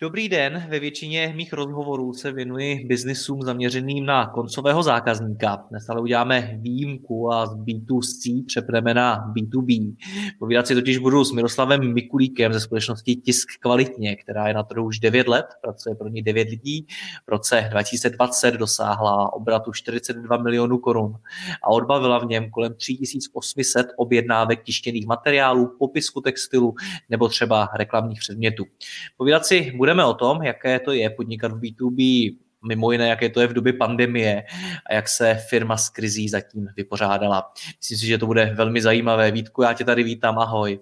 Dobrý den, ve většině mých rozhovorů se věnuji biznisům zaměřeným na koncového zákazníka. Dnes ale uděláme výjimku a z B2C přepneme na B2B. Povídat si totiž budu s Miroslavem Mikulíkem ze společnosti Tisk Kvalitně, která je na trhu už 9 let, pracuje pro ní 9 lidí. V roce 2020 dosáhla obratu 42 milionů korun a odbavila v něm kolem 3800 objednávek tištěných materiálů, popisku textilu nebo třeba reklamních předmětů. Povídat si budeme o tom, jaké to je podnikat v B2B, mimo jiné, jaké to je v době pandemie a jak se firma s krizí zatím vypořádala. Myslím si, že to bude velmi zajímavé. Vítku, já tě tady vítám, ahoj.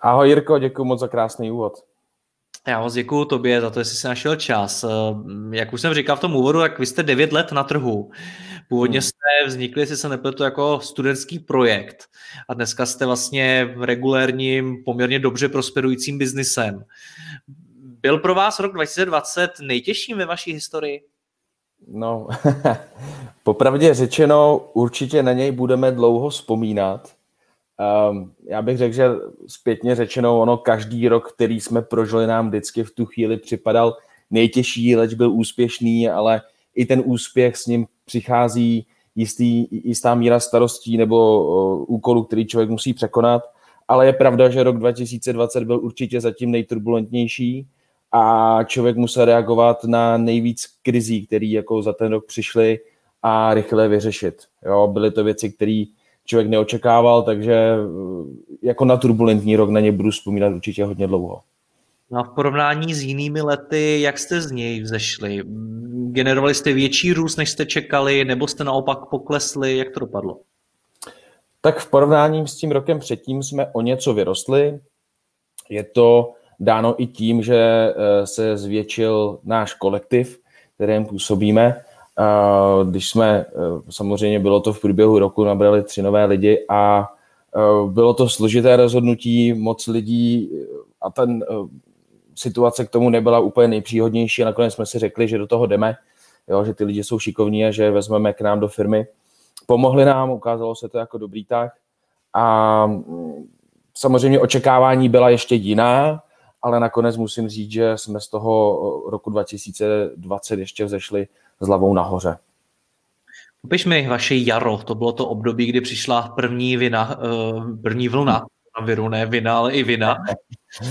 Ahoj Jirko, děkuji moc za krásný úvod. Já moc děkuji tobě za to, že jsi si našel čas. Jak už jsem říkal v tom úvodu, tak vy jste 9 let na trhu. Původně hmm. jste vznikli, jestli se nepletu, jako studentský projekt a dneska jste vlastně regulérním, poměrně dobře prosperujícím biznisem. Byl pro vás rok 2020 nejtěžším ve vaší historii? No, popravdě řečeno, určitě na něj budeme dlouho vzpomínat. Um, já bych řekl, že zpětně řečeno, ono každý rok, který jsme prožili, nám vždycky v tu chvíli připadal nejtěžší, leč byl úspěšný, ale i ten úspěch s ním přichází jistý, jistá míra starostí nebo uh, úkolů, který člověk musí překonat. Ale je pravda, že rok 2020 byl určitě zatím nejturbulentnější a člověk musel reagovat na nejvíc krizí, které jako za ten rok přišly a rychle vyřešit. Jo, byly to věci, které člověk neočekával, takže eh, jako na turbulentní rok na ně budu vzpomínat určitě hodně dlouho. No a v porovnání s jinými lety, jak jste z něj vzešli? Generovali jste větší růst, než jste čekali, nebo jste naopak poklesli? Jak to dopadlo? Tak v porovnání s tím rokem předtím jsme o něco vyrostli. Je to dáno i tím, že eh, se zvětšil náš kolektiv, kterým působíme. Když jsme, eh, samozřejmě bylo to v průběhu roku, nabrali tři nové lidi a eh, bylo to složité rozhodnutí, moc lidí a ten situace k tomu nebyla úplně nejpříhodnější a nakonec jsme si řekli, že do toho jdeme, jo, že ty lidi jsou šikovní a že vezmeme k nám do firmy. Pomohli nám, ukázalo se to jako dobrý tah a mm, samozřejmě očekávání byla ještě jiná, ale nakonec musím říct, že jsme z toho roku 2020 ještě vzešli s hlavou nahoře. Popiš mi vaše jaro, to bylo to období, kdy přišla první vina, eh, první vlna na viru, ne vina, ale i vina.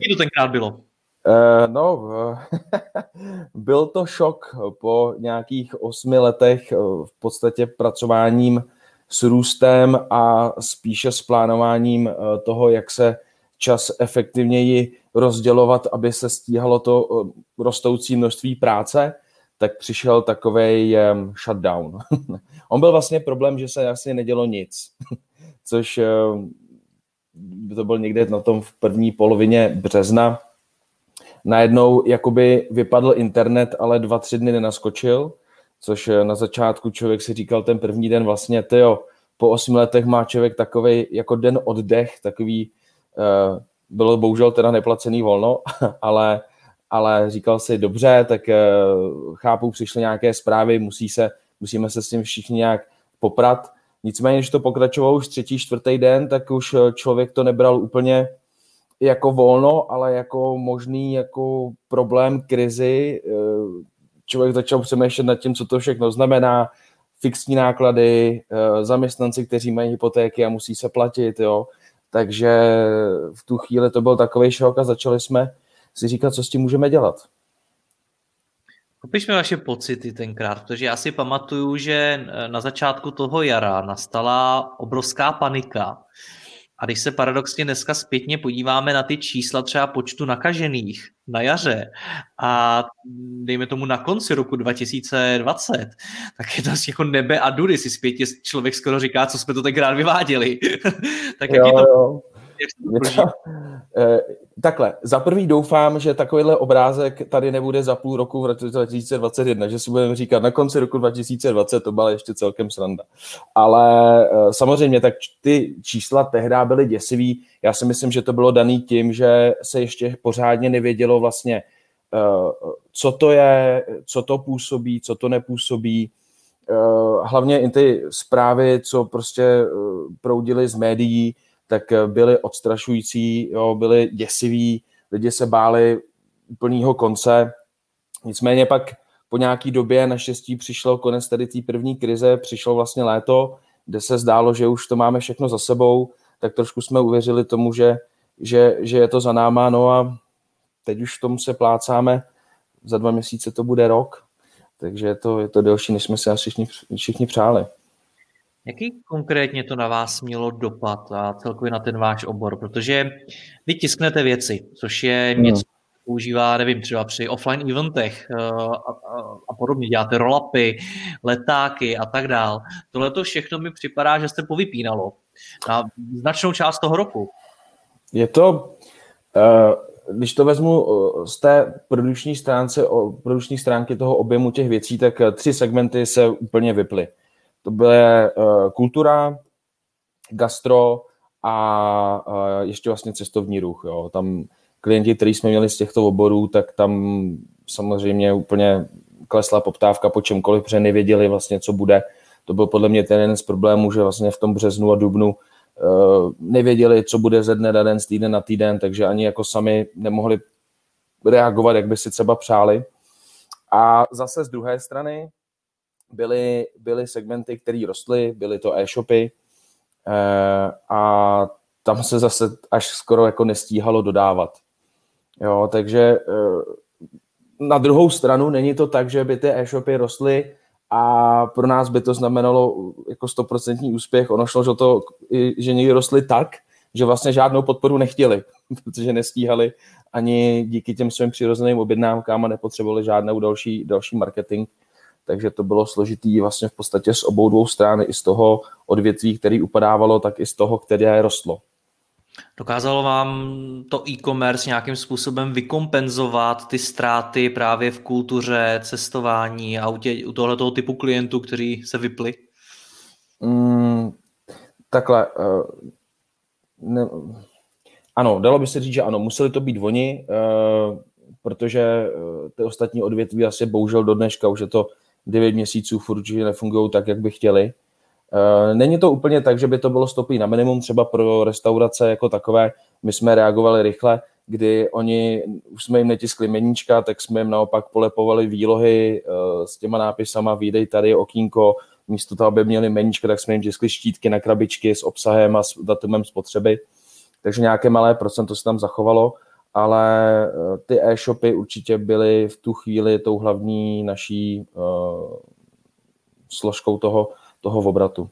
Jaký to tenkrát bylo? Uh, no, byl to šok po nějakých osmi letech v podstatě pracováním s růstem a spíše s plánováním toho, jak se čas efektivněji rozdělovat, aby se stíhalo to eh, rostoucí množství práce, tak přišel takový um, shutdown. On byl vlastně problém, že se vlastně nedělo nic, což um, to byl někde na tom v první polovině března. Najednou jakoby vypadl internet, ale dva, tři dny nenaskočil, což eh, na začátku člověk si říkal ten první den vlastně, tyjo, po osmi letech má člověk takový jako den oddech, takový bylo bohužel teda neplacený volno, ale, ale říkal si, dobře, tak eh, chápu, přišly nějaké zprávy, musí se, musíme se s tím všichni nějak poprat. Nicméně, když to pokračovalo už třetí, čtvrtý den, tak už eh, člověk to nebral úplně jako volno, ale jako možný jako problém krizi. Člověk začal přemýšlet nad tím, co to všechno znamená, fixní náklady, zaměstnanci, kteří mají hypotéky a musí se platit, jo takže v tu chvíli to byl takový šok a začali jsme si říkat, co s tím můžeme dělat. Popiš mi vaše pocity tenkrát, protože já si pamatuju, že na začátku toho jara nastala obrovská panika. A když se paradoxně dneska zpětně podíváme na ty čísla třeba počtu nakažených na jaře a dejme tomu na konci roku 2020, tak je to asi jako nebe a dury si zpětně člověk skoro říká, co jsme to tenkrát vyváděli. tak jak jo, je to, jo. Eh, takhle, za prvý doufám, že takovýhle obrázek tady nebude za půl roku v roce 2021, že si budeme říkat na konci roku 2020, to byla ještě celkem sranda. Ale eh, samozřejmě, tak ty čísla tehdy byly děsivý. Já si myslím, že to bylo daný tím, že se ještě pořádně nevědělo vlastně, eh, co to je, co to působí, co to nepůsobí. Hlavně i ty zprávy, co prostě proudily z médií, tak eh, byly odstrašující, jo, byly děsiví, lidi se báli úplného konce. Nicméně pak po nějaký době naštěstí přišel konec tady té první krize, přišlo vlastně léto, kde se zdálo, že už to máme všechno za sebou, tak trošku jsme uvěřili tomu, že, že, že je to za náma, no a teď už v tom se plácáme, za dva měsíce to bude rok, takže je to, je to delší, než jsme si asi všichni, všichni přáli. Jaký konkrétně to na vás mělo dopad a celkově na ten váš obor? Protože vy tisknete věci, což je hmm. něco, používá, nevím, třeba při offline eventech eh, a, a, a podobně, děláte rollupy, letáky a tak dál. Tohle to všechno mi připadá, že jste povypínalo na značnou část toho roku. Je to, eh, když to vezmu eh, z té produkční stránce, produkční stránky toho objemu těch věcí, tak tři segmenty se úplně vyply. To byla uh, kultura, gastro a uh, ještě vlastně cestovní ruch. Jo. Tam klienti, který jsme měli z těchto oborů, tak tam samozřejmě úplně klesla poptávka po čemkoliv, protože nevěděli vlastně, co bude. To byl podle mě ten jeden z problémů, že vlastně v tom březnu a dubnu uh, nevěděli, co bude ze dne na den, z týden na týden, takže ani jako sami nemohli reagovat, jak by si třeba přáli. A zase z druhé strany byly, byly segmenty, které rostly, byly to e-shopy eh, a tam se zase až skoro jako nestíhalo dodávat. Jo, takže eh, na druhou stranu není to tak, že by ty e-shopy rostly a pro nás by to znamenalo jako stoprocentní úspěch. Ono šlo, že, to, že někdy rostly tak, že vlastně žádnou podporu nechtěli, protože nestíhali ani díky těm svým přirozeným objednávkám a nepotřebovali žádnou další, další marketing takže to bylo složitý vlastně v podstatě z obou dvou stran, i z toho odvětví, který upadávalo, tak i z toho, které rostlo. Dokázalo vám to e-commerce nějakým způsobem vykompenzovat ty ztráty právě v kultuře, cestování a u, tě, u tohoto typu klientů, kteří se vypli? Mm, takhle. Uh, ne, ano, dalo by se říct, že ano, museli to být oni, uh, protože uh, ty ostatní odvětví asi bohužel do dneška už je to 9 měsíců furt určitě nefungují tak, jak by chtěli. Eh, není to úplně tak, že by to bylo stopí na minimum, třeba pro restaurace jako takové. My jsme reagovali rychle, kdy oni, už jsme jim netiskli meníčka, tak jsme jim naopak polepovali výlohy eh, s těma nápisama výdej tady okýnko, místo toho, aby měli meníčka, tak jsme jim tiskli štítky na krabičky s obsahem a s datumem spotřeby. Takže nějaké malé procento se tam zachovalo ale eh, ty e-shopy určitě byly v tu chvíli tou hlavní naší uh, složkou toho, toho obratu.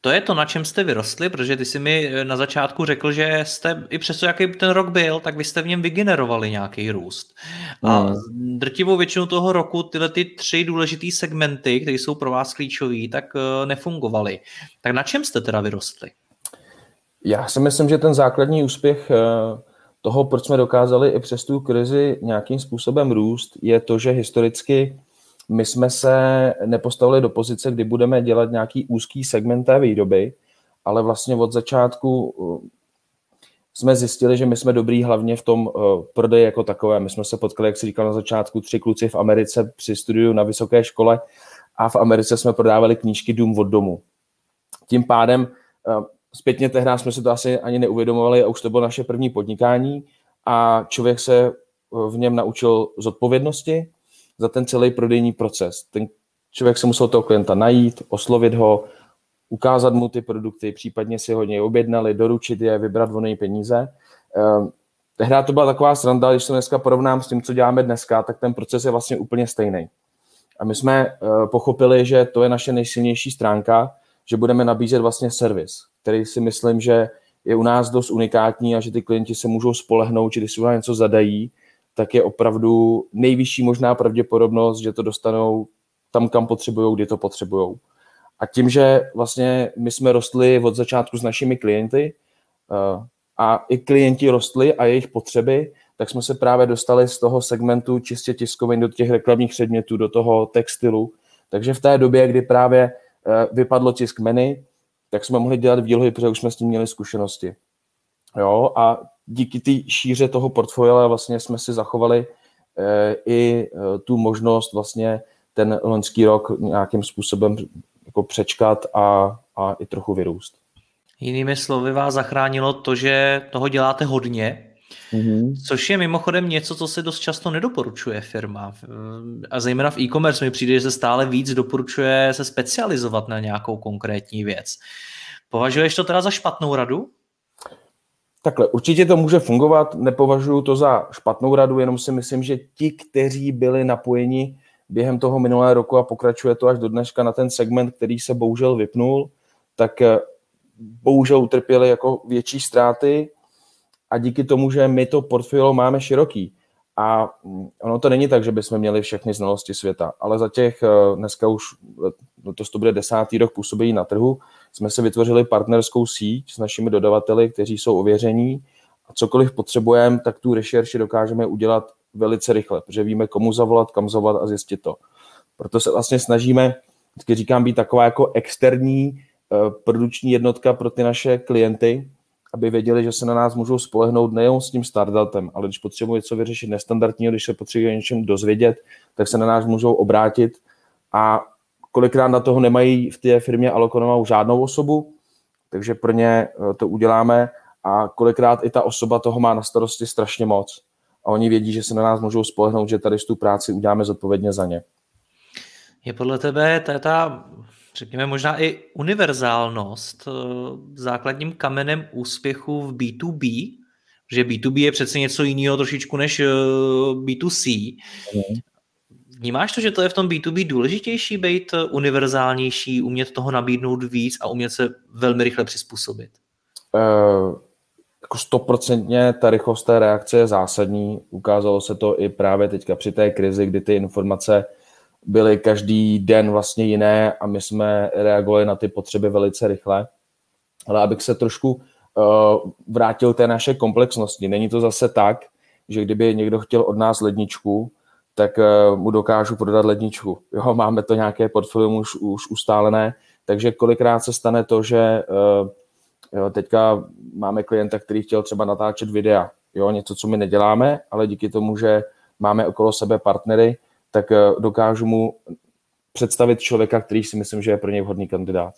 To je to, na čem jste vyrostli, protože ty jsi mi eh, na začátku řekl, že jste, i přesto jaký ten rok byl, tak vy jste v něm vygenerovali nějaký růst. A hmm. drtivou většinu toho roku tyhle ty tři důležité segmenty, které jsou pro vás klíčové, tak nefungovaly. Tak na čem jste teda vyrostli? Já si myslím, že ten základní úspěch toho, proč jsme dokázali i přes tu krizi nějakým způsobem růst, je to, že historicky my jsme se nepostavili do pozice, kdy budeme dělat nějaký úzký segment té výroby, ale vlastně od začátku uh, jsme zjistili, že my jsme dobrý hlavně v tom uh, prodeji jako takové. My jsme se potkali, jak si říkal na začátku, tři kluci v Americe při studiu na vysoké škole a v Americe jsme prodávali knížky dům od domu. Tím pádem uh, zpětně tehdy jsme se to asi ani neuvědomovali a už to bylo naše první podnikání a člověk se eh, v něm naučil zodpovědnosti za ten celý prodejní proces. Ten člověk se musel toho klienta najít, oslovit ho, ukázat mu ty produkty, případně si ho něj objednali, doručit je, vybrat o peníze. Ehm, tehdy to byla taková sranda, když to dneska porovnám s tím, co děláme dneska, tak ten proces je vlastně úplně stejný. A my jsme eh, pochopili, že to je naše nejsilnější stránka, že budeme nabízet vlastně servis, který si myslím, že je u nás dost unikátní a že ty klienti se můžou spolehnout, že když si něco zadají, tak je opravdu nejvyšší možná pravděpodobnost, že to dostanou tam, kam potřebují, kdy to potřebují. A tím, že vlastně my jsme rostli od začátku s našimi klienty eh, a i klienti rostli a jejich potřeby, tak jsme se právě dostali z toho segmentu čistě tiskovin do těch reklamních předmětů, do toho textilu. Takže v té době, kdy právě vypadlo tisk menu, tak jsme mohli dělat výlohy, protože už jsme s tím měli zkušenosti. Jo, a díky té šíře toho portfolia vlastně jsme si zachovali e, i e, tu možnost vlastně ten loňský rok nějakým způsobem jako přečkat a, a i trochu vyrůst. Jinými slovy vás zachránilo to, že toho děláte hodně, Mm-hmm. Což je mimochodem něco, co se dost často nedoporučuje firma. A zejména v e-commerce mi přijde, že se stále víc doporučuje se specializovat na nějakou konkrétní věc. Považuješ to teda za špatnou radu? Takhle, určitě to může fungovat, nepovažuji to za špatnou radu, jenom si myslím, že ti, kteří byli napojeni během toho minulého roku a pokračuje to až do dneška na ten segment, který se bohužel vypnul, tak eh, bohužel utrpěli jako větší ztráty a díky tomu, že my to portfolio máme široký. A mm, ono to není tak, že bychom měli všechny znalosti světa, ale za těch, eh, dneska už, to, to bude desátý rok působení na trhu, jsme si vytvořili partnerskou síť s našimi dodavateli, kteří jsou ověření a cokoliv potřebujeme, tak tu rešerši dokážeme udělat velice rychle, protože víme, komu zavolat, kam zavolat a zjistit to. Proto se vlastně snažíme, vždycky říkám, být taková jako externí uh, produkční jednotka pro ty naše klienty, aby věděli, že se na nás můžou spolehnout nejen s tím startdatem, ale když potřebují něco vyřešit nestandardního, když se potřebují něčem dozvědět, tak se na nás můžou obrátit. A kolikrát na toho nemají v té firmě alokonovou žádnou osobu, takže pro ně eh, to uděláme. A kolikrát i ta osoba toho má na starosti strašně moc. A oni vědí, že se na nás můžou spolehnout, že tady tu práci uděláme zodpovědně za ně. Je podle tebe ta řekněme možná i univerzálnost eh, základním kamenem úspěchu v B2B, že B2B je přece něco jiného trošičku než B2C. Mm. Vnímáš to, že to je v tom B2B důležitější být univerzálnější, umět toho nabídnout víc a umět se velmi rychle přizpůsobit? Uh, jako stoprocentně ta rychlost té reakce je zásadní. Ukázalo se to i právě teďka při té krizi, kdy ty informace byly každý den vlastně jiné a my jsme reagovali na ty potřeby velice rychle. Ale abych se trošku uh, vrátil té naše komplexnosti. Není to zase tak, že kdyby někdo chtěl od nás ledničku, tak uh, mu dokážu prodat ledničku. Jo, máme to nějaké portfolium už, už ustálené, takže kolikrát se stane to, že uh, jo, teďka máme klienta, který chtěl třeba natáčet videa, jo, něco, co my neděláme, ale díky tomu, že máme okolo sebe partnery, tak uh, dokážu mu představit člověka, který si myslím, že je pro něj vhodný kandidát.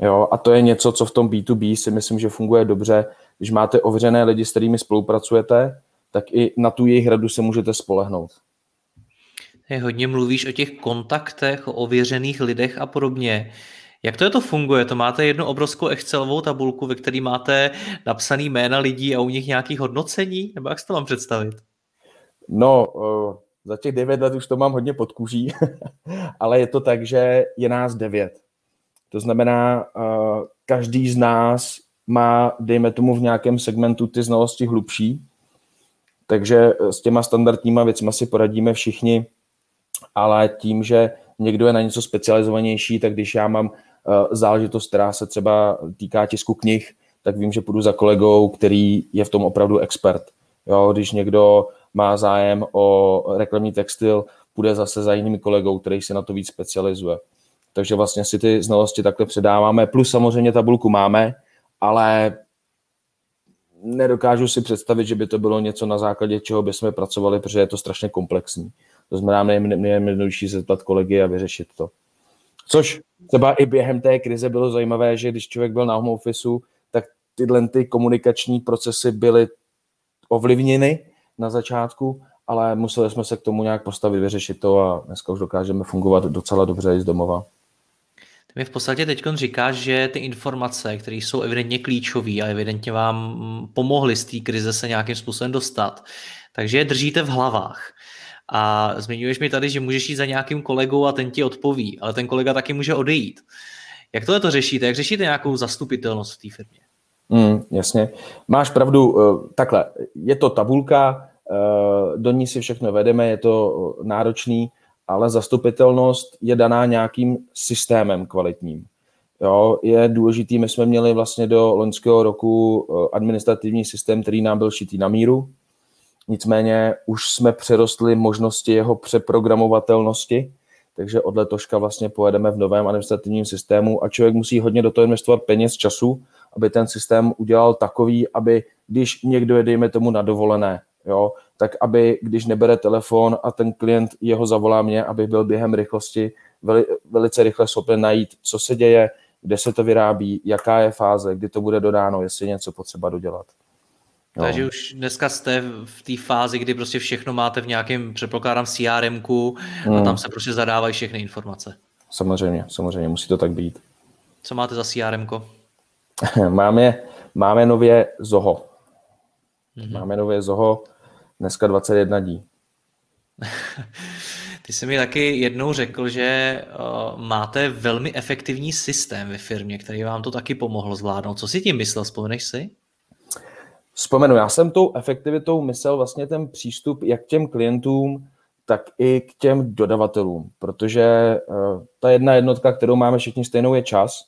Jo, a to je něco, co v tom B2B si myslím, že funguje dobře. Když máte ověřené lidi, s kterými spolupracujete, tak i na tu jejich radu se můžete spolehnout. Hodně mluvíš o těch kontaktech, o ověřených lidech a podobně. Jak to je to funguje? To máte jednu obrovskou Excelovou tabulku, ve které máte napsaný jména lidí a u nich nějakých hodnocení? Nebo jak si to mám představit? No, uh, za těch devět let už to mám hodně pod kůží, ale je to tak, že je nás devět. To znamená, uh, každý z nás má, dejme tomu, v nějakém segmentu ty znalosti hlubší, takže s těma standardníma věcmi si poradíme všichni ale tím, že někdo je na něco specializovanější, tak když já mám uh, záležitost, která se třeba týká tisku knih, tak vím, že půjdu za kolegou, který je v tom opravdu expert. Jo, když někdo má zájem o reklamní textil, půjde zase za jiným kolegou, který se na to víc specializuje. Takže vlastně si ty znalosti takhle předáváme, plus samozřejmě tabulku máme, ale nedokážu si představit, že by to bylo něco na základě čeho bychom pracovali, protože je to strašně komplexní. To znamená, nejjednodušší zeptat kolegy a vyřešit to. Což třeba i během té krize bylo zajímavé, že když člověk byl na home officeu, tak tyhle ty komunikační procesy byly ovlivněny na začátku, ale museli jsme se k tomu nějak postavit, vyřešit to a dneska už dokážeme fungovat docela dobře i z domova. Ty mi v podstatě teď říkáš, že ty informace, které jsou evidentně klíčové a evidentně vám pomohly z té krize se nějakým způsobem dostat, takže je držíte v hlavách. A zmiňuješ mi tady, že můžeš jít za nějakým kolegou a ten ti odpoví, ale ten kolega taky může odejít. Jak tohle to řešíte? Jak řešíte nějakou zastupitelnost v té firmě? Mm, jasně. Máš pravdu, eh, takhle, je to tabulka, eh, do ní si všechno vedeme, je to náročný, ale zastupitelnost je daná nějakým systémem kvalitním. Jo, je důležitý, my jsme měli vlastně do loňského roku administrativní systém, který nám byl šitý na míru, nicméně už jsme přerostli možnosti jeho přeprogramovatelnosti, takže od letoška vlastně pojedeme v novém administrativním systému a člověk musí hodně do toho investovat peněz, času, aby ten systém udělal takový, aby když někdo je, dejme tomu, na dovolené, jo, tak aby, když nebere telefon a ten klient jeho zavolá mě, aby byl během rychlosti veli, velice rychle schopen najít, co se děje, kde se to vyrábí, jaká je fáze, kdy to bude dodáno, jestli je něco potřeba dodělat. Jo. Takže už dneska jste v té fázi, kdy prostě všechno máte v nějakém, předpokládám, crm hmm. a tam se prostě zadávají všechny informace. Samozřejmě, samozřejmě, musí to tak být. Co máte za crm máme, máme nově Zoho. Mm-hmm. Máme nově Zoho, dneska 21 dní. Ty jsi mi taky jednou řekl, že uh, máte velmi efektivní systém ve firmě, který vám to taky pomohl zvládnout. Co si tím myslel, vzpomeneš si? Vzpomenu, já jsem tou efektivitou myslel vlastně ten přístup jak těm klientům, tak i k těm dodavatelům, protože uh, ta jedna jednotka, kterou máme všichni stejnou, je čas.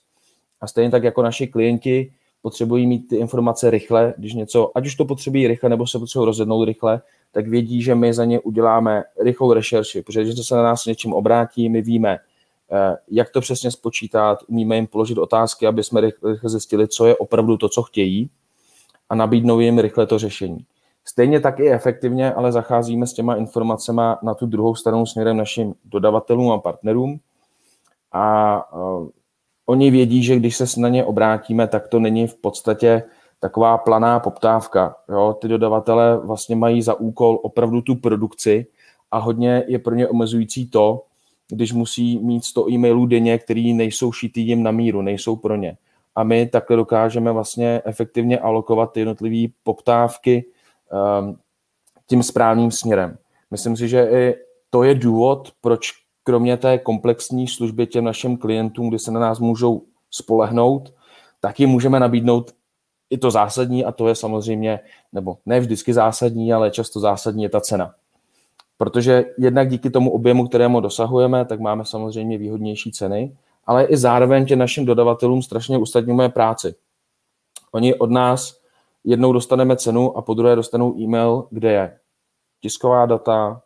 A stejně tak jako naši klienti potřebují mít ty informace rychle, když něco, ať už to potřebují rychle, nebo se potřebují rozhodnout rychle, tak vědí, že my za ně uděláme rychlou rešerši, protože když se na nás něčím obrátí, my víme, uh, jak to přesně spočítat, umíme jim položit otázky, aby jsme rychle zjistili, co je opravdu to, co chtějí a nabídnou jim rychle to řešení. Stejně tak i efektivně, ale zacházíme s těma informacemi na tu druhou stranu směrem našim dodavatelům a partnerům. A uh, oni vědí, že když se na ně obrátíme, tak to není v podstatě taková planá poptávka. Jo? Ty dodavatele vlastně mají za úkol opravdu tu produkci a hodně je pro ně omezující to, když musí mít 100 e-mailů denně, který nejsou šitý jim na míru, nejsou pro ně a my takhle dokážeme vlastně efektivně alokovat ty jednotlivé poptávky um, tím správným směrem. Myslím si, že i to je důvod, proč kromě té komplexní služby těm našim klientům, kdy se na nás můžou spolehnout, tak jim můžeme nabídnout i to zásadní a to je samozřejmě, nebo ne vždycky zásadní, ale často zásadní je ta cena. Protože jednak díky tomu objemu, kterému dosahujeme, tak máme samozřejmě výhodnější ceny ale i zároveň tě našim dodavatelům strašně usnadňujeme práci. Oni od nás jednou dostaneme cenu a po druhé dostanou e-mail, kde je tisková data,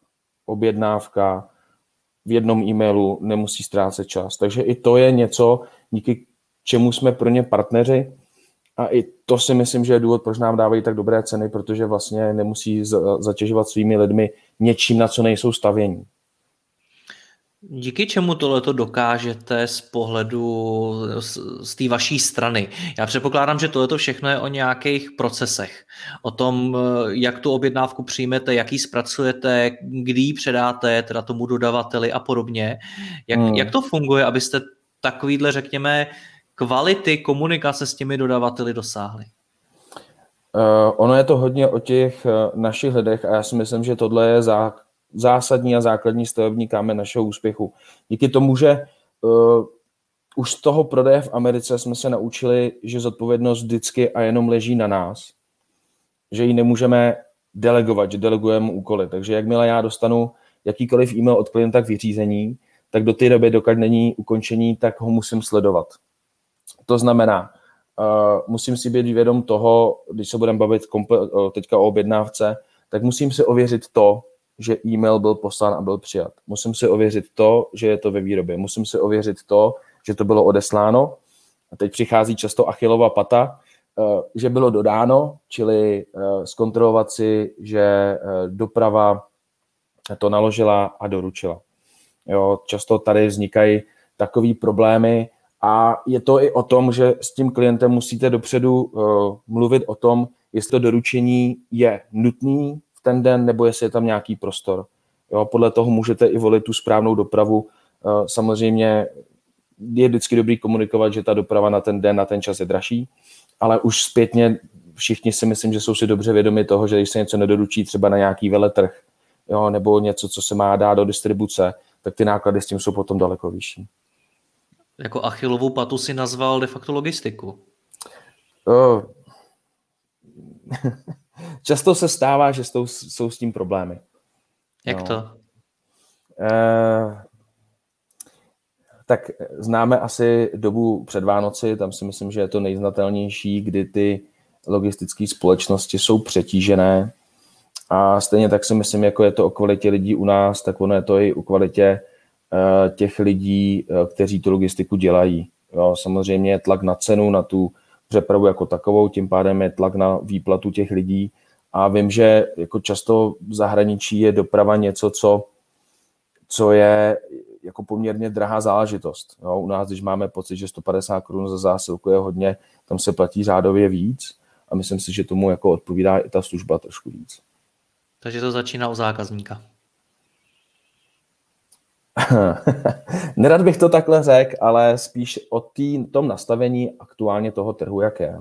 objednávka, v jednom e-mailu nemusí ztrácet čas. Takže i to je něco, díky čemu jsme pro ně partneři a i to si myslím, že je důvod, proč nám dávají tak dobré ceny, protože vlastně nemusí zatěžovat svými lidmi něčím, na co nejsou stavění. Díky čemu tohleto dokážete z pohledu z, z té vaší strany? Já předpokládám, že tohleto všechno je o nějakých procesech. O tom, jak tu objednávku přijmete, jak ji zpracujete, kdy ji předáte teda tomu dodavateli a podobně. Jak, hmm. jak to funguje, abyste takovýhle, řekněme, kvality komunikace s těmi dodavateli dosáhli? Uh, ono je to hodně o těch uh, našich lidech a já si myslím, že tohle je za, zásadní a základní stavební kámen našeho úspěchu. Díky tomu, že uh, už z toho prodeje v Americe jsme se naučili, že zodpovědnost vždycky a jenom leží na nás. Že ji nemůžeme delegovat, že delegujeme úkoly. Takže jakmile já dostanu jakýkoliv e-mail od klienta k vyřízení, tak do té doby, dokud není ukončení, tak ho musím sledovat. To znamená, uh, musím si být vědom toho, když se budeme bavit komple- teďka o objednávce, tak musím si ověřit to, že e-mail byl poslán a byl přijat. Musím si ověřit to, že je to ve výrobě. Musím si ověřit to, že to bylo odesláno. A teď přichází často Achilova pata, eh, že bylo dodáno, čili eh, zkontrolovat si, že eh, doprava to naložila a doručila. Jo, často tady vznikají takové problémy a je to i o tom, že s tím klientem musíte dopředu mluvit o tom, jestli to doručení je nutný, ten den, nebo jestli je tam nějaký prostor. Jo, podle toho můžete i volit tu správnou dopravu. Eh, samozřejmě je vždycky dobrý komunikovat, že ta doprava na ten den, na ten čas je dražší, ale už zpětně všichni si myslím, že jsou si dobře vědomi toho, že když se něco nedoručí třeba na nějaký veletrh, jo, nebo něco, co se má dát do distribuce, tak ty náklady s tím jsou potom daleko vyšší. Jako achilovou patu si nazval de facto logistiku. Uh, často se stává, že jsou, jsou s tím problémy. Jak no. to? Eh, tak známe asi dobu před Vánoci, tam si myslím, že je to nejznatelnější, kdy ty logistické společnosti jsou přetížené a stejně tak si myslím, jako je to o kvalitě lidí u nás, tak ono je to i o kvalitě uh, těch lidí, uh, kteří tu logistiku dělají. Jo, samozřejmě je tlak na cenu, na tu přepravu jako takovou, tím pádem je tlak na výplatu těch lidí a vím, že jako často v zahraničí je doprava něco, co, co je jako poměrně drahá záležitost. Jo, u nás, když máme pocit, že 150 korun za zásilku je hodně, tam se platí řádově víc a myslím si, že tomu jako odpovídá i ta služba trošku víc. Takže to začíná u zákazníka. Nerad bych to takhle řekl, ale spíš o tý, tom nastavení aktuálně toho trhu, jak je.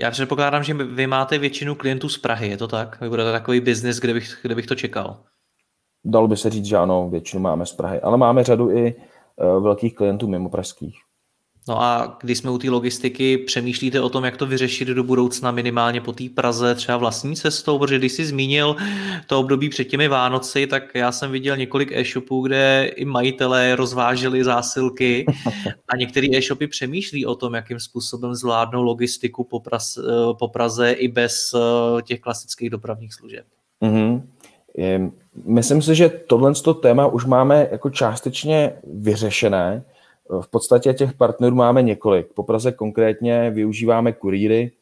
Já předpokládám, že vy máte většinu klientů z Prahy, je to tak? Vy budete takový biznis, kde bych, kde bych to čekal. Dalo by se říct, že ano, většinu máme z Prahy, ale máme řadu i uh, velkých klientů mimo pražských. No a když jsme u té logistiky, přemýšlíte o tom, jak to vyřešit do budoucna minimálně po té Praze, třeba vlastní cestou, protože když jsi zmínil to období před těmi Vánoci, tak já jsem viděl několik e-shopů, kde i majitelé rozváželi zásilky a některé e-shopy přemýšlí o tom, jakým způsobem zvládnou logistiku po, Praze, po Praze i bez eh, těch klasických dopravních služeb. Mm-hmm. Myslím si, že tohle téma už máme jako částečně vyřešené, v podstatě těch partnerů máme několik. Po Praze konkrétně využíváme kurýry.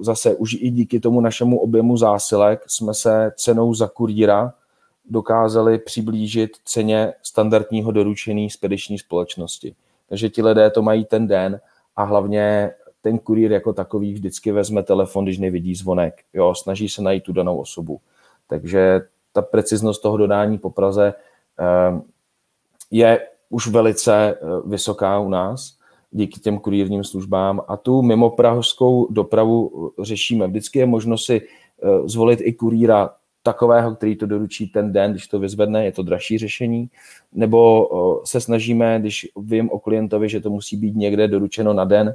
Zase už i díky tomu našemu objemu zásilek jsme se cenou za kurýra dokázali přiblížit ceně standardního doručení spediční společnosti. Takže ti lidé to mají ten den a hlavně ten kurýr jako takový vždycky vezme telefon, když nevidí zvonek. Jo, snaží se najít tu danou osobu. Takže ta preciznost toho dodání po Praze eh, je už velice eh, vysoká u nás díky těm kurírním službám a tu mimo prahovskou dopravu eh, řešíme. Vždycky je možnost si eh, zvolit i kuríra takového, který to doručí ten den, když to vyzvedne, je to dražší řešení, nebo se snažíme, když vím o klientovi, že to musí být někde doručeno na den,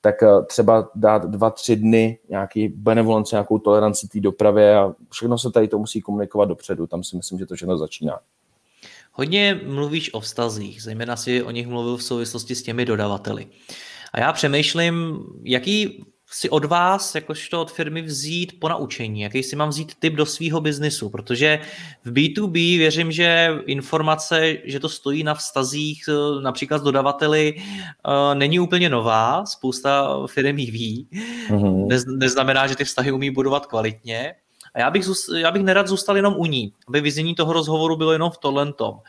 tak třeba dát dva, tři dny nějaký benevolence, nějakou toleranci té dopravě a všechno se tady to musí komunikovat dopředu. Tam si myslím, že to všechno začíná. Hodně mluvíš o vztazích, zejména si o nich mluvil v souvislosti s těmi dodavateli. A já přemýšlím, jaký si od vás, jakožto od firmy, vzít po naučení, jaký si mám vzít tip do svého biznisu, protože v B2B věřím, že informace, že to stojí na vztazích eh, například s dodavateli, eh, není úplně nová, spousta firm jich ví. Mm-hmm. Neznamená, že ty vztahy umí budovat kvalitně, a já bych, já bych nerad zůstal jenom u ní, aby vyznění toho rozhovoru bylo jenom v tohle tom.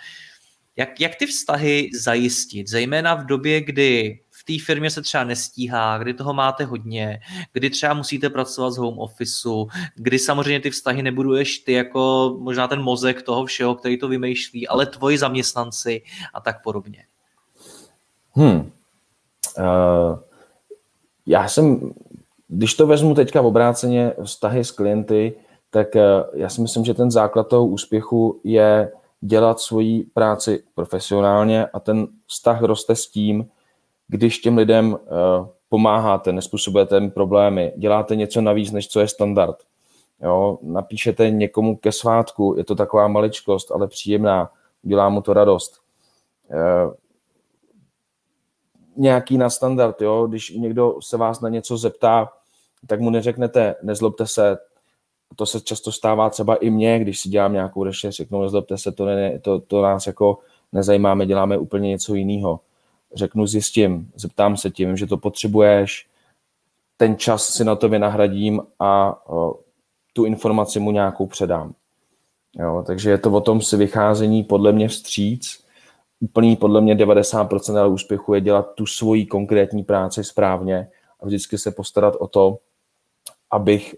Jak, jak ty vztahy zajistit, zejména v době, kdy v té firmě se třeba nestíhá, kdy toho máte hodně, kdy třeba musíte pracovat z home officeu, kdy samozřejmě ty vztahy nebuduješ ty jako možná ten mozek toho všeho, který to vymýšlí, ale tvoji zaměstnanci a tak podobně. Hmm. Uh, já jsem, když to vezmu teďka v obráceně vztahy s klienty, tak eh, já si myslím, že ten základ toho úspěchu je dělat svoji práci profesionálně a ten vztah roste s tím, když těm lidem eh, pomáháte, nespůsobujete jim problémy, děláte něco navíc, než co je standard. Jo, napíšete někomu ke svátku, je to taková maličkost, ale příjemná, dělá mu to radost. E, nějaký na standard, jo, když někdo se vás na něco zeptá, tak mu neřeknete, nezlobte se, to se často stává třeba i mně, když si dělám nějakou rešerš, řeknu, nezlobte se, to, ne, to, to nás jako nezajímáme, děláme úplně něco jiného. Řeknu, zjistím, zeptám se tím, že to potřebuješ, ten čas si na to vynahradím a o, tu informaci mu nějakou předám. Jo, takže je to o tom si vycházení podle mě vstříc. Úplný podle mě 90% ale úspěchu je dělat tu svoji konkrétní práci správně a vždycky se postarat o to, abych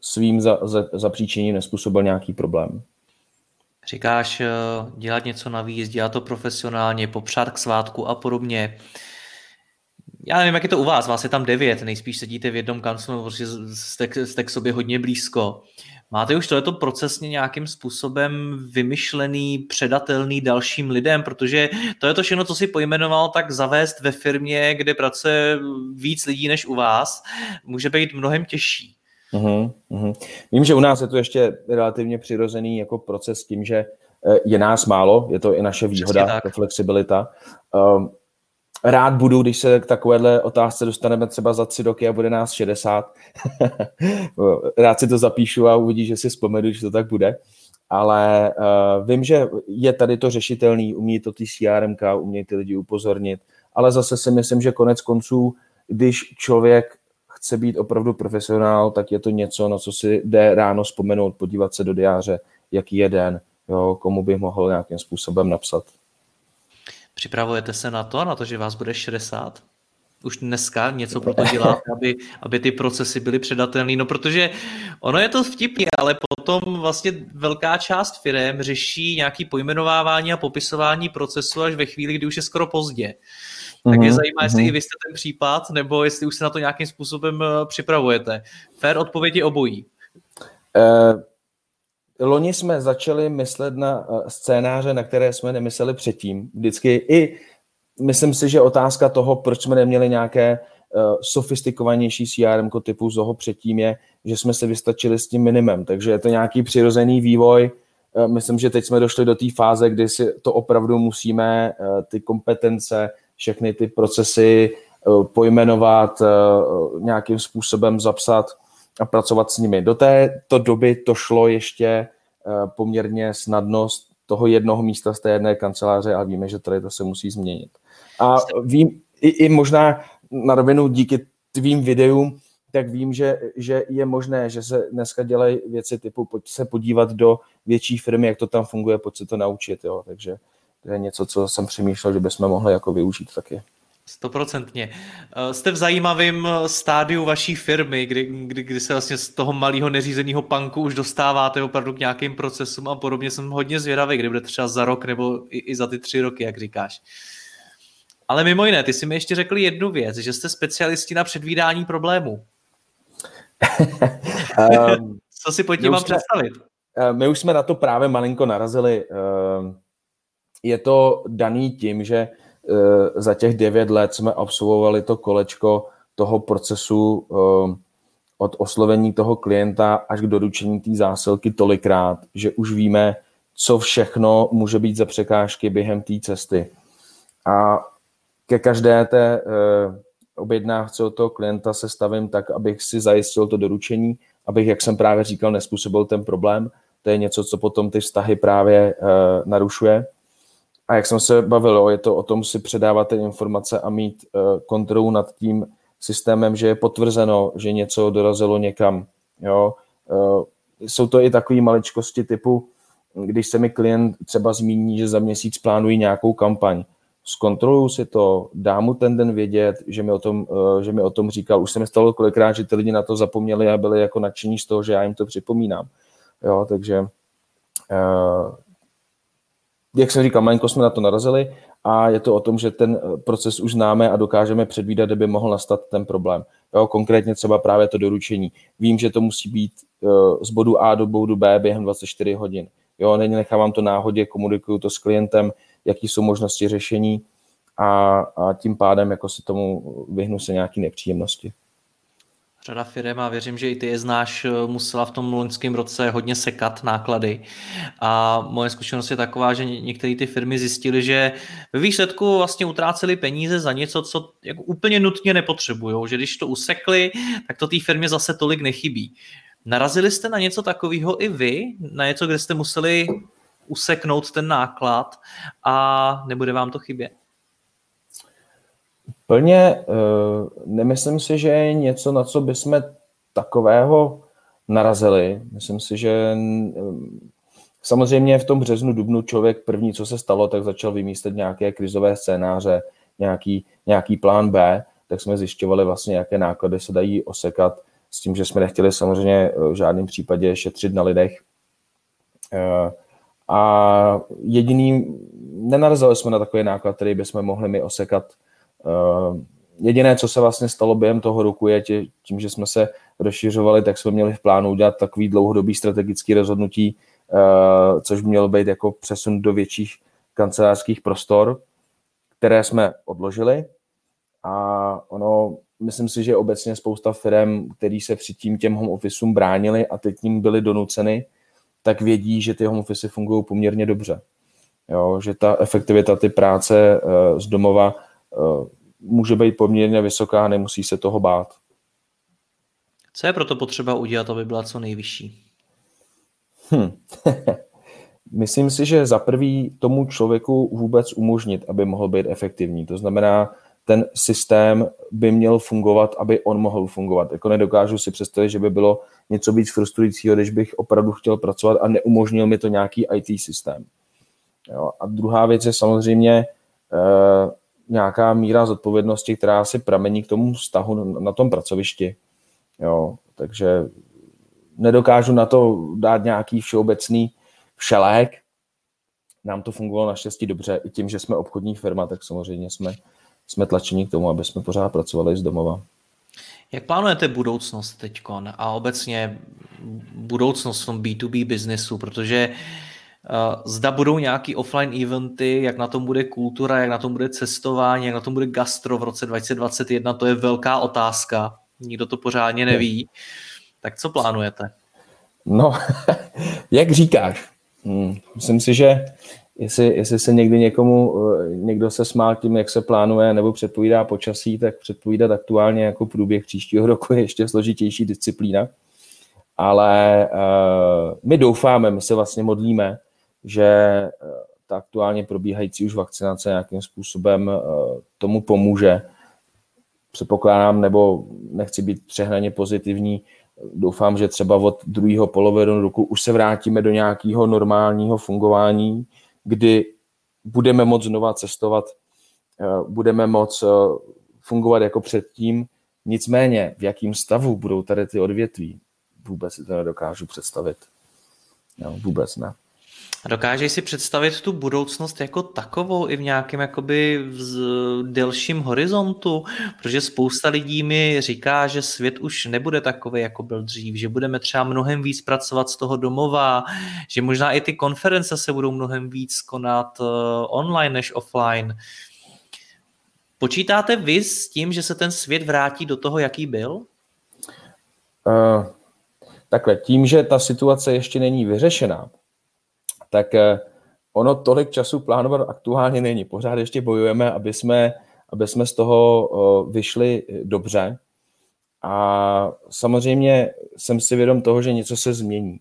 svým za, za, zapříčením nespůsobil nějaký problém. Říkáš eh, dělat něco navíc, dělat to profesionálně, popřát k svátku a podobně. Já nevím, jak je to u vás, vás je tam devět, nejspíš sedíte v jednom kanclu, prostě jste, jste k sobě hodně blízko. Máte už tohleto procesně nějakým způsobem vymyšlený, předatelný dalším lidem, protože to je to všechno, co si pojmenoval, tak zavést ve firmě, kde pracuje víc lidí než u vás, může být mnohem těžší. Uhum, uhum. Vím, že u nás je to ještě relativně přirozený jako proces tím, že eh, je nás málo, je to i naše výhoda, ta flexibilita. Um, rád budu, když se k takovéhle otázce dostaneme třeba za tři roky a bude nás 60. rád si to zapíšu a uvidí, že si vzpomenu, že to tak bude. Ale uh, vím, že je tady to řešitelný, umí to ty CRM, umí ty lidi upozornit, ale zase si myslím, že konec konců, když člověk chce být opravdu profesionál, tak je to něco, na co si jde ráno vzpomenout, podívat se do diáře, jaký je den, jo, komu bych mohl nějakým způsobem napsat. Připravujete se na to, na to, že vás bude 60? Už dneska něco pro to děláte, aby, aby ty procesy byly předatelné. No protože ono je to vtipně, ale potom vlastně velká část firm řeší nějaký pojmenovávání a popisování procesu až ve chvíli, kdy už je skoro pozdě. Tak mě mhm, zajímá, jestli uh-huh. i vy jste ten případ, nebo jestli už se na to nějakým způsobem eh, připravujete. Fair odpovědi obojí. Uh, loni jsme začali myslet na uh, scénáře, na které jsme nemysleli předtím. Vždycky i myslím si, že otázka toho, proč jsme neměli nějaké uh, sofistikovanější CRM typu toho předtím je, že jsme se vystačili s tím minimem. Takže je to nějaký přirozený vývoj. Uh, myslím, že teď jsme došli do té fáze, kdy si to opravdu musíme, uh, ty kompetence, všechny ty procesy eh, pojmenovat, eh, nějakým způsobem zapsat a pracovat s nimi. Do této doby to šlo ještě eh, poměrně snadno z toho jednoho místa z té jedné kanceláře a víme, že tady to se musí změnit. A vím, i, i možná na rovinu díky tvým videům, tak vím, že, že je možné, že se dneska dělají věci typu pojď se podívat do větší firmy, jak to tam funguje, pojď se to naučit. Jo. Takže je něco, co jsem přemýšlel, že bychom mohli jako využít taky. Stoprocentně. Eh, jste v zajímavém eh, stádiu vaší firmy, kdy, kdy, kdy se vlastně z toho malého neřízeného panku už dostáváte opravdu k nějakým procesům a podobně. Jsem hodně zvědavý, kdy bude třeba za rok nebo i, i za ty tři roky, jak říkáš. Ale mimo jiné, ty jsi mi ještě řekl jednu věc, že jste specialisti na předvídání problémů. um, Co si pod tím mám představit? Eh, my už jsme na to právě malinko narazili. Je to daný tím, že e, za těch devět let jsme absolvovali to kolečko toho procesu e, od oslovení toho klienta až k doručení té zásilky tolikrát, že už víme, co všechno může být za překážky během té cesty. A ke každé té e, objednávce od toho klienta se stavím tak, abych si zajistil to doručení, abych, jak jsem právě říkal, nespůsobil ten problém. To je něco, co potom ty vztahy právě narušuje. A jak jsem se bavil, je to o tom si předávat ty informace a mít uh, kontrolu nad tím systémem, že je potvrzeno, že něco dorazilo někam. Jo? Uh, jsou to i takové maličkosti typu, když se mi klient třeba zmíní, že za měsíc plánují nějakou kampaň, zkontroluju si to, dám mu ten den vědět, že mi o tom, uh, že mi o tom říkal. Už se mi stalo kolikrát, že ty lidi na to zapomněli a byli jako nadšení z toho, že já jim to připomínám. Jo, takže jak jsem říkal, malinko jsme na to narazili a je to o tom, že ten eh, proces už známe a dokážeme předvídat, kde by mohl nastat ten problém. Jo, konkrétně třeba právě to doručení. Vím, že to musí být uh, z bodu A do bodu B během 24 hodin. Jo, nechávám to náhodě, komunikuju to s klientem, jaký jsou možnosti řešení a, a tím pádem jako se tomu vyhnu se nějaký nepříjemnosti řada firm a věřím, že i ty je znáš, eh, musela v tom loňském roce hodně sekat náklady. A moje zkušenost je taková, že některé ty firmy zjistily, že ve výsledku vlastně utráceli peníze za něco, co jako úplně nutně nepotřebují. Že když to usekli, tak to té firmě zase tolik nechybí. Narazili jste na něco takového i vy? Na něco, kde jste museli useknout ten náklad a nebude vám to chybět? Plně uh, nemyslím si, že je něco, na co bychom takového narazili. Myslím si, že um, samozřejmě v tom březnu, dubnu člověk první, co se stalo, tak začal vymýšlet nějaké krizové scénáře, nějaký, nějaký plán B, tak jsme zjišťovali vlastně, jaké náklady se dají osekat s tím, že jsme nechtěli samozřejmě v žádném případě šetřit na lidech. A jediný, nenarazili jsme na takový náklad, který bychom mohli my osekat Eh, jediné, co se vlastně stalo během toho roku, je tím, že jsme se rozšiřovali, tak jsme měli v plánu udělat takový dlouhodobý strategický rozhodnutí, uh, což mělo být jako přesun do větších kancelářských prostor, které jsme odložili. A ono, myslím si, že obecně spousta firm, který se předtím těm home officeům bránili a teď tím byli donuceny, tak vědí, že ty home office fungují poměrně dobře. Jo, že ta efektivita ty práce uh, z domova může být poměrně vysoká, nemusí se toho bát. Co je proto potřeba udělat, aby byla co nejvyšší? Hm. Myslím si, že za prvý tomu člověku vůbec umožnit, aby mohl být efektivní. To znamená, ten systém by měl fungovat, aby on mohl fungovat. Jako nedokážu si představit, že by bylo něco víc frustrujícího, když bych opravdu chtěl pracovat a neumožnil mi to nějaký IT systém. Jo. A druhá věc je samozřejmě e, nějaká míra zodpovědnosti, která si pramení k tomu vztahu na, tom pracovišti. Jo. Takže nedokážu na to dát nějaký všeobecný všelék. Nám to fungovalo naštěstí dobře. I tím, že jsme obchodní firma, tak samozřejmě jsme, jsme tlačeni k tomu, aby jsme pořád pracovali z domova. Jak plánujete budoucnost teď a obecně budoucnost v tom B2B biznesu, protože uh, zda budou nějaký offline eventy, jak na tom bude kultura, jak na tom bude cestování, jak na tom bude gastro v roce 2021, to je velká otázka. Nikdo to pořádně neví. Tak co plánujete? No, jak říkáš, hmm, myslím si, že jestli, jestli se někdy někomu, eh, někdo se smál tím, jak se plánuje nebo předpovídá počasí, tak předpovídat aktuálně jako průběh příštího roku je ještě složitější disciplína. Ale uh, my doufáme, my se vlastně modlíme, že uh, ta aktuálně probíhající už vakcinace nějakým způsobem uh, tomu pomůže. Předpokládám, nebo nechci být přehnaně pozitivní, doufám, že třeba od druhého poloviny roku už se vrátíme do nějakého normálního fungování, kdy budeme moct znova cestovat, eh, budeme moct eh, fungovat jako předtím. Nicméně, v jakým stavu budou tady ty odvětví, vůbec si to nedokážu představit. No, vůbec ne. A dokážeš si představit tu budoucnost jako takovou i v nějakém jakoby v delším horizontu? Protože spousta lidí mi říká, že svět už nebude takový, jako byl dřív, že budeme třeba mnohem víc pracovat z toho domova, že možná i ty konference se budou mnohem víc konat eh, online než offline. Počítáte vy s tím, že se ten svět vrátí do toho, jaký byl? Uh, takhle, tím, že ta situace ještě není vyřešená, tak eh, ono tolik času plánovat aktuálně není. Pořád ještě bojujeme, aby jsme, aby jsme z toho eh, vyšli dobře. A samozřejmě jsem si vědom toho, že něco se změní.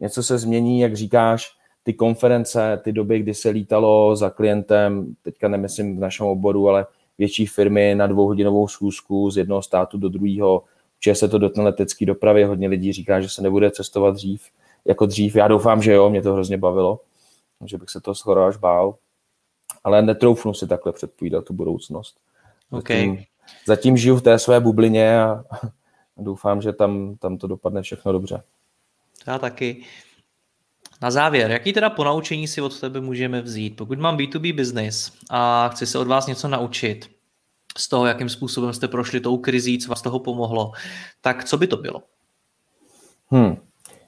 Něco se změní, jak říkáš, ty konference, ty doby, kdy se lítalo za klientem, teďka nemyslím v našem oboru, ale větší firmy na dvouhodinovou schůzku z jednoho státu do druhého, že se to dotkne letecké dopravy, hodně lidí říká, že se nebude cestovat dřív jako dřív. Já doufám, že jo, mě to hrozně bavilo, že bych se to skoro až bál, ale netroufnu si takhle předpovídat tu budoucnost. Okay. Zatím, zatím žiju v té své bublině a doufám, že tam, tam to dopadne všechno dobře. Já taky. Na závěr, jaký teda ponaučení si od tebe můžeme vzít? Pokud mám B2B business a chci se od vás něco naučit z toho, jakým způsobem jste prošli tou krizí, co vás toho pomohlo, tak co by to bylo? Hmm.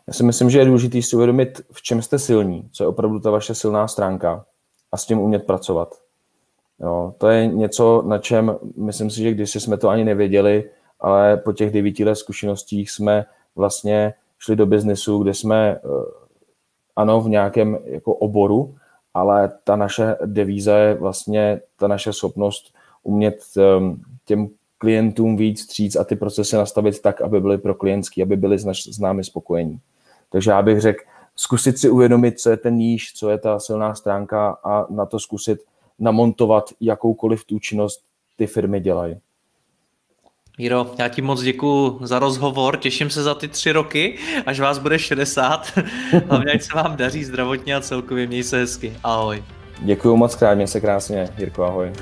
Já si myslím, že je důležité si uvědomit, v čem jste silní, co je opravdu ta vaše silná stránka a s tím umět pracovat. Jo, to je něco, na čem myslím si, že když jsme to ani nevěděli, ale po těch devíti let zkušenostích jsme vlastně šli do biznesu, kde jsme eh, ano v nějakém jako oboru, ale ta naše devíza je vlastně ta naše schopnost umět ehm, těm klientům víc stříc a ty procesy nastavit tak, aby byly pro klientský, aby byli s námi spokojení. Takže já bych řekl, zkusit si uvědomit, co je ten níž, co je ta silná stránka a na to zkusit namontovat jakoukoliv tu činnost ty firmy dělají. Míro, já ti moc děkuji za rozhovor, těším se za ty tři roky, až vás bude 60. Hlavně, ať se vám daří zdravotně a celkově měj se hezky. Ahoj. Děkuji moc krát, měj se krásně, Jirko, ahoj.